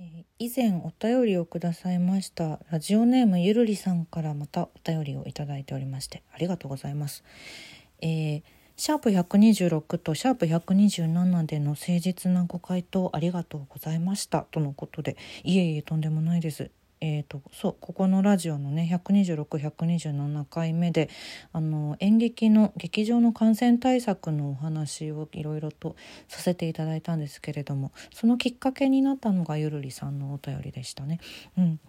え以前お便りをくださいましたラジオネームゆるりさんからまたお便りをいただいておりましてありがとうございます。えーシャープ126とシャープ127での誠実なご回答ありがとうございましたとのことでいえいえとんでもないです。えー、とそうここのラジオのね126127回目であの演劇の劇場の感染対策のお話をいろいろとさせていただいたんですけれどもそのきっかけになったのがゆるりさんのお便りでしたね。うん。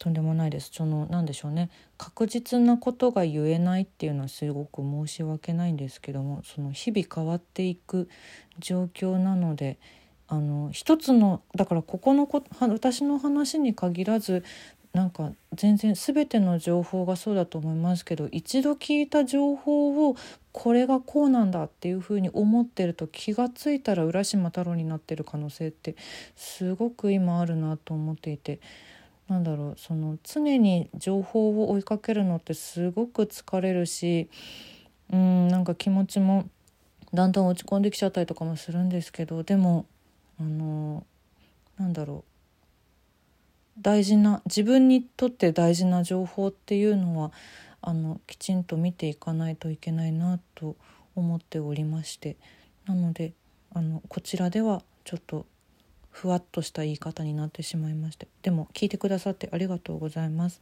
とんでもないです。その何でしょうね。確実なことが言えないっていうのはすごく申し訳ないんですけどもその日々変わっていく状況なのであの一つのだからここのこは私の話に限らずなんか全然全ての情報がそうだと思いますけど一度聞いた情報をこれがこうなんだっていうふうに思ってると気が付いたら浦島太郎になってる可能性ってすごく今あるなと思っていて。なんだろうその常に情報を追いかけるのってすごく疲れるしうんなんか気持ちもだんだん落ち込んできちゃったりとかもするんですけどでもあのなんだろう。大事な自分にとって大事な情報っていうのはあのきちんと見ていかないといけないなと思っておりまして。なのであのこちらではちょっとふわっとした言い方になってしまいまして。でも聞いてくださってありがとうございます。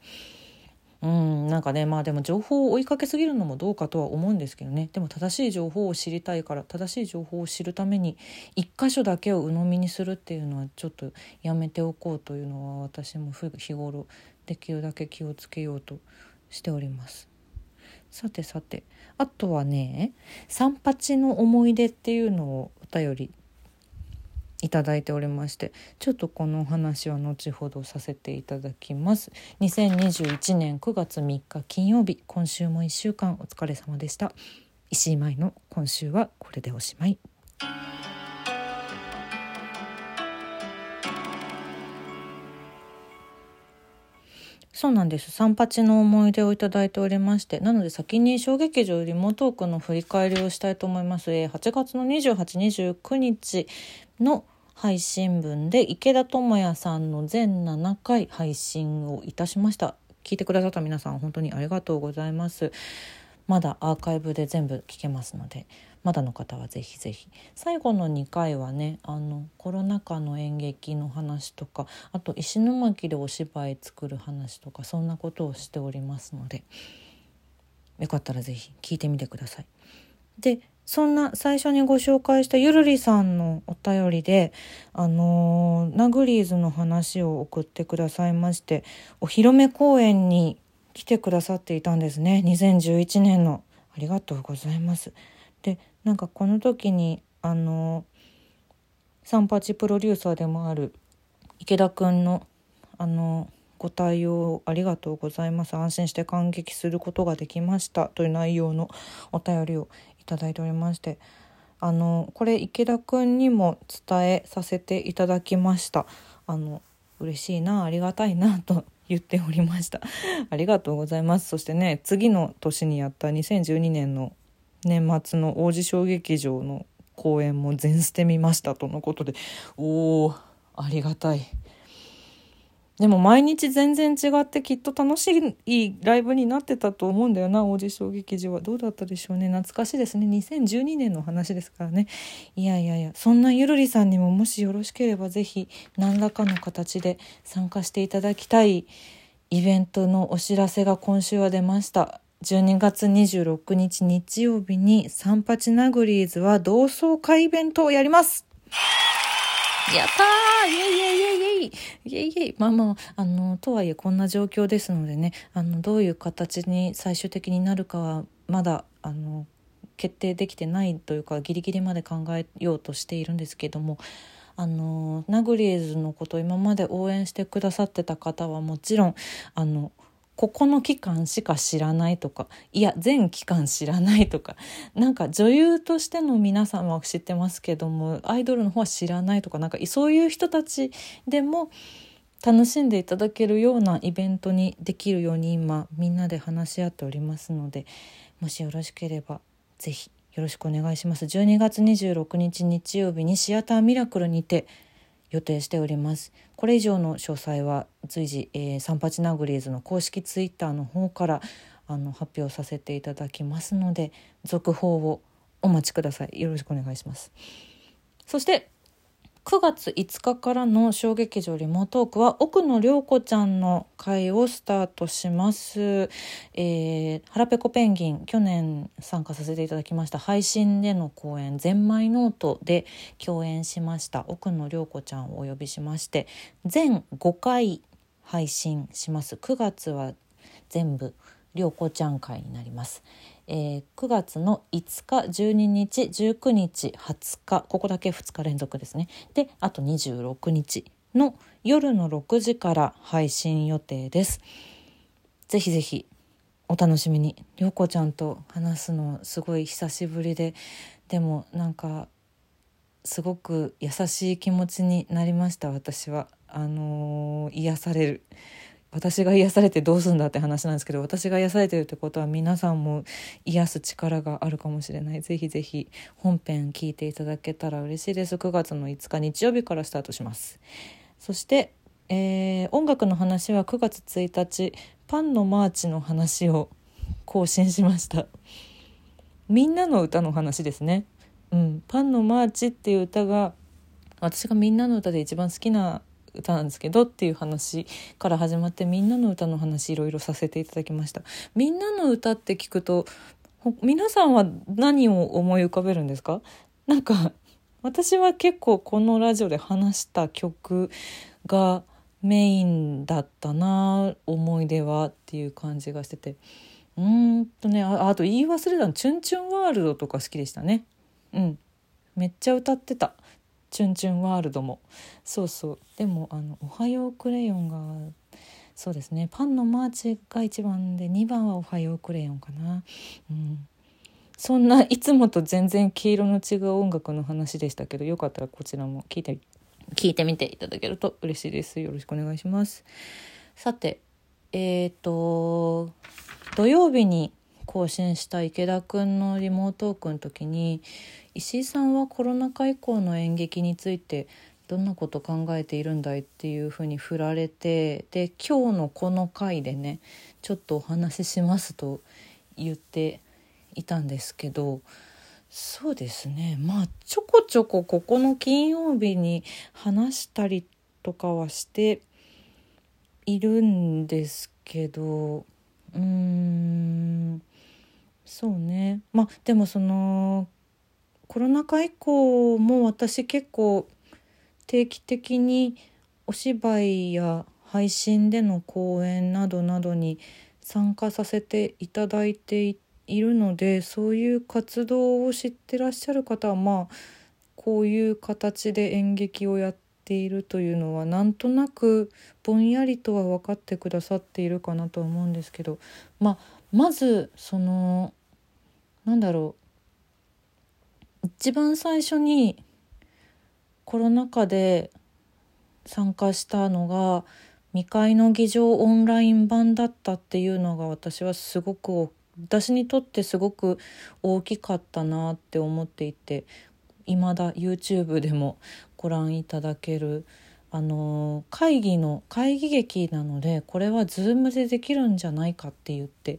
うんなんかねまあでも情報を追いかけすぎるのもどうかとは思うんですけどねでも正しい情報を知りたいから正しい情報を知るために一箇所だけを鵜呑みにするっていうのはちょっとやめておこうというのは私も日頃できるだけ気をつけようとしております。さてさてあとはね三八の思い出っていうのをお便りいただいておりましてちょっとこのお話は後ほどさせていただきます。2021年9月3日金曜日今週も1週間お疲れ様でした。石井舞の今週はこれでおしまい。そうなんです。三八の思い出をいただいておりまして。なので先に小劇場リモートークの振り返りをしたいと思います、え8月の2829日の配信分で池田智也さんの全7回配信をいたしました。聞いてくださった皆さん本当にありがとうございます。まだアーカイブで全部聞けますのでまだの方はぜひぜひ最後の2回はねあのコロナ禍の演劇の話とかあと石巻でお芝居作る話とかそんなことをしておりますのでよかったらぜひ聞いてみてください。でそんな最初にご紹介したゆるりさんのお便りであのーナグリーズの話を送ってくださいましてお披露目公演に来てくださっていたんですね。2011年の。ありがとうございます。でなんかこの時にあの三八プロデューサーでもある池田くんのあのご対応ありがとうございます。安心して感激することができました。という内容のお便りをいただいておりまして。あのこれ池田くんにも伝えさせていただきました。あの嬉しいなありがたいなと。言っておりました。ありがとうございます。そしてね次の年にやった2012年の年末の王子小劇場の公演も全捨てみましたとのことで。おおありがたい。でも毎日全然違ってきっと楽しいライブになってたと思うんだよな。王子小劇場はどうだったでしょうね。懐かしいですね。2012年の話ですからね。いやいやいや。そんなゆるりさんにももしよろしければぜひ何らかの形で参加していただきたいイベントのお知らせが今週は出ました。12月26日日曜日に三八ナグリーズは同窓会イベントをやります。やったー。イエイイエイイエイイエイ。イエイイエイ。まあまあ、あの、とはいえこんな状況ですのでね、あの、どういう形に最終的になるかは、まだ、あの、決定できてないというか、ギリギリまで考えようとしているんですけども、あの、ナグリーズのこと今まで応援してくださってた方はもちろん、あの、ここの期間しか知らないとかいや全期間知らないとかなんか女優としての皆さんは知ってますけどもアイドルの方は知らないとかなんかそういう人たちでも楽しんでいただけるようなイベントにできるように今みんなで話し合っておりますのでもしよろしければぜひよろしくお願いします。12月26日日曜日にシアターミラクルにて予定しております。これ以上の詳細は随時、えー、サンパチナグリーズの公式ツイッターの方からあの発表させていただきますので続報をお待ちください。よろしくお願いします。そして9月5日からの小劇場リモートークは奥野涼子ちゃんの会をスタートします。えー、腹ペコペンギン去年参加させていただきました配信での公演ゼンマイノートで共演しました奥野涼子ちゃんをお呼びしまして全5回配信します。9月は全部涼子ちゃん会になります。えー、9月の5日12日19日20日ここだけ2日連続ですね。であと26日の夜の6時から配信予定です。ぜひぜひお楽しみに。涼子ちゃんと話すのすごい久しぶりででもなんかすごく優しい気持ちになりました私は。あのー、癒される。私が癒されてどうするんだって話なんですけど私が癒されてるってことは皆さんも癒す力があるかもしれない。ぜひぜひ本編聞いていただけたら嬉しいです9月の5日日曜日からスタートします。そして、えー、音楽の話は9月1日パンのマーチの話を更新しました。みんなの歌の話ですね。うん。パンのマーチっていう歌が私がみんなの歌で一番好きな歌なんですけどっていう話から始まってみんなの歌の話いろいろさせていただきました。みんなの歌って聞くと皆さんは何を思い浮かべるんですか？なんか私は結構このラジオで話した曲がメインだったな思い出はっていう感じがしてて。うんとねああと言い忘れたの「チュンチュンワールド」とか好きでしたね。うん。めっちゃ歌ってた。チュンチュンワールドも。そうそう。でもあの「おはようクレヨン」がそうですね。パンのマーチが1番で2番は「おはようクレヨン」かな。うん。そんないつもと全然毛色の違う音楽の話でしたけどよかったらこちらも聞いて聞いてみていただけると嬉しいです。よろしくお願いします。さてえっ、ー、と土曜日に更新した池田くんのリモートークの時に石井さんはコロナ禍以降の演劇についてどんなこと考えているんだいっていうふうに振られてで今日のこの回でねちょっとお話ししますと言っていたんですけどそうですね。まあちょこちょこここの金曜日に話したりとかはしているんですけどうーん。そうね。まあでもそのコロナ禍以降も私結構定期的にお芝居や配信での公演などなどに参加させていただいているのでそういう活動を知ってらっしゃる方はまあこういう形で演劇をやっているというのはなんとなくぼんやりとは分かってくださっているかなと思うんですけど、まあ、まずそのなんだろう。一番最初にコロナ禍で参加したのが未開の議場オンライン版だったっていうのが私はすごく私にとってすごく大きかったなって思っていて未だ YouTube でもご覧いただけるあの会議の会議劇なのでこれは Zoom でできるんじゃないかって言って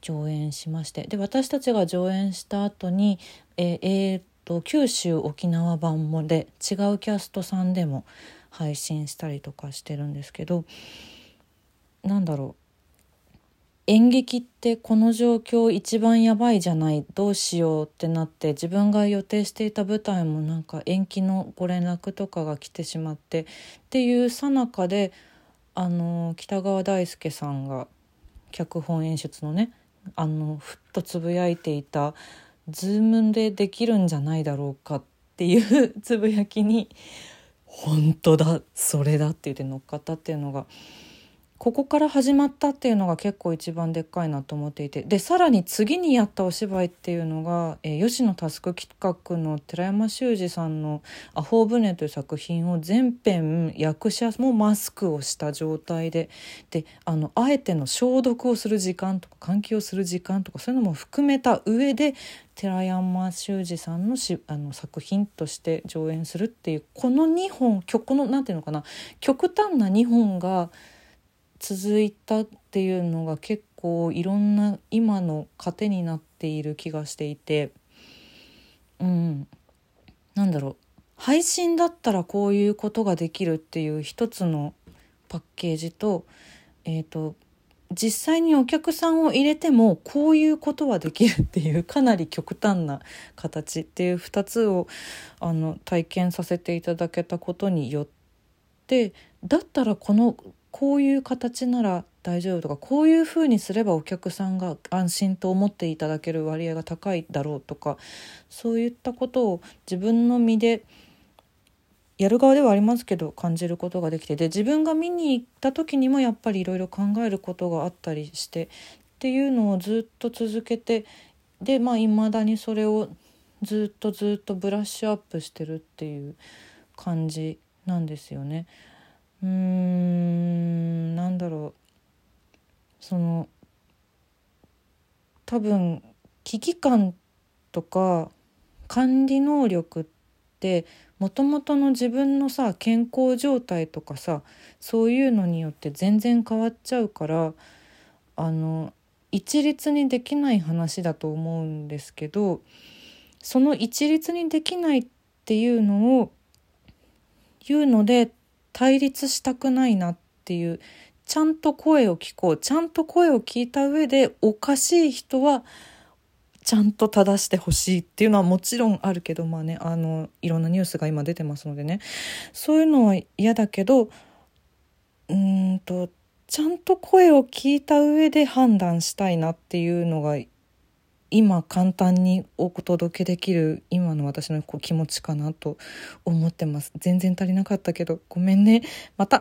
上演しましてで私たちが上演した後にえー、えー、と九州沖縄版もで違うキャストさんでも配信したりとかしてるんですけどなんだろう演劇ってこの状況一番やばいじゃないどうしようってなって自分が予定していた舞台もなんか延期のご連絡とかが来てしまってっていうさなかであの北川大輔さんが脚本演出のねあのふっとつぶやいていた「ズームでできるんじゃないだろうか」っていう つぶやきに「本当だそれだ」って言って乗っかったっていうのがここから始まったっていうのが結構一番でっかいなと思っていてでさらに次にやったお芝居っていうのが、えー、吉野佑企画の寺山修司さんの「アホ船」という作品を全編役者もマスクをした状態でであのあえての消毒をする時間とか換気をする時間とかそういうのも含めた上で寺山修司さんのしあの作品として上演するっていうこの2本このなんていうのかな極端な2本が。続いたっていうのが結構いろんな今の糧になっている気がしていてうん。なんだろう。配信だったらこういうことができるっていう一つのパッケージと,、えーと、実際にお客さんを入れてもこういうことはできるっていうかなり極端な形っていう2つをあの体験させていただけたことによってだったらこのこういう形なら大丈夫とかこういうふうにすればお客さんが安心と思っていただける割合が高いだろうとかそういったことを自分の身でやる側ではありますけど感じることができてで自分が見に行った時にもやっぱりいろいろ考えることがあったりしてっていうのをずっと続けてでまあいまだにそれをずっとずっとブラッシュアップしてるっていう感じなんですよね。うーんなんだろう。その多分危機感とか管理能力ってもともとの自分のさ健康状態とかさそういうのによって全然変わっちゃうからあの一律にできない話だと思うんですけどその一律にできないっていうのを言うので対立したくないなっていうちゃんと声を聞こうちゃんと声を聞いた上でおかしい人はちゃんと正してほしいっていうのはもちろんあるけどまあねあのいろんなニュースが今出てますのでね。そういうのは嫌だけどうんとちゃんと声を聞いた上で判断したいなっていうのが今簡単にお届けできる今の私のこう気持ちかなと思ってます。全然足りなかったけど。ごめんね。また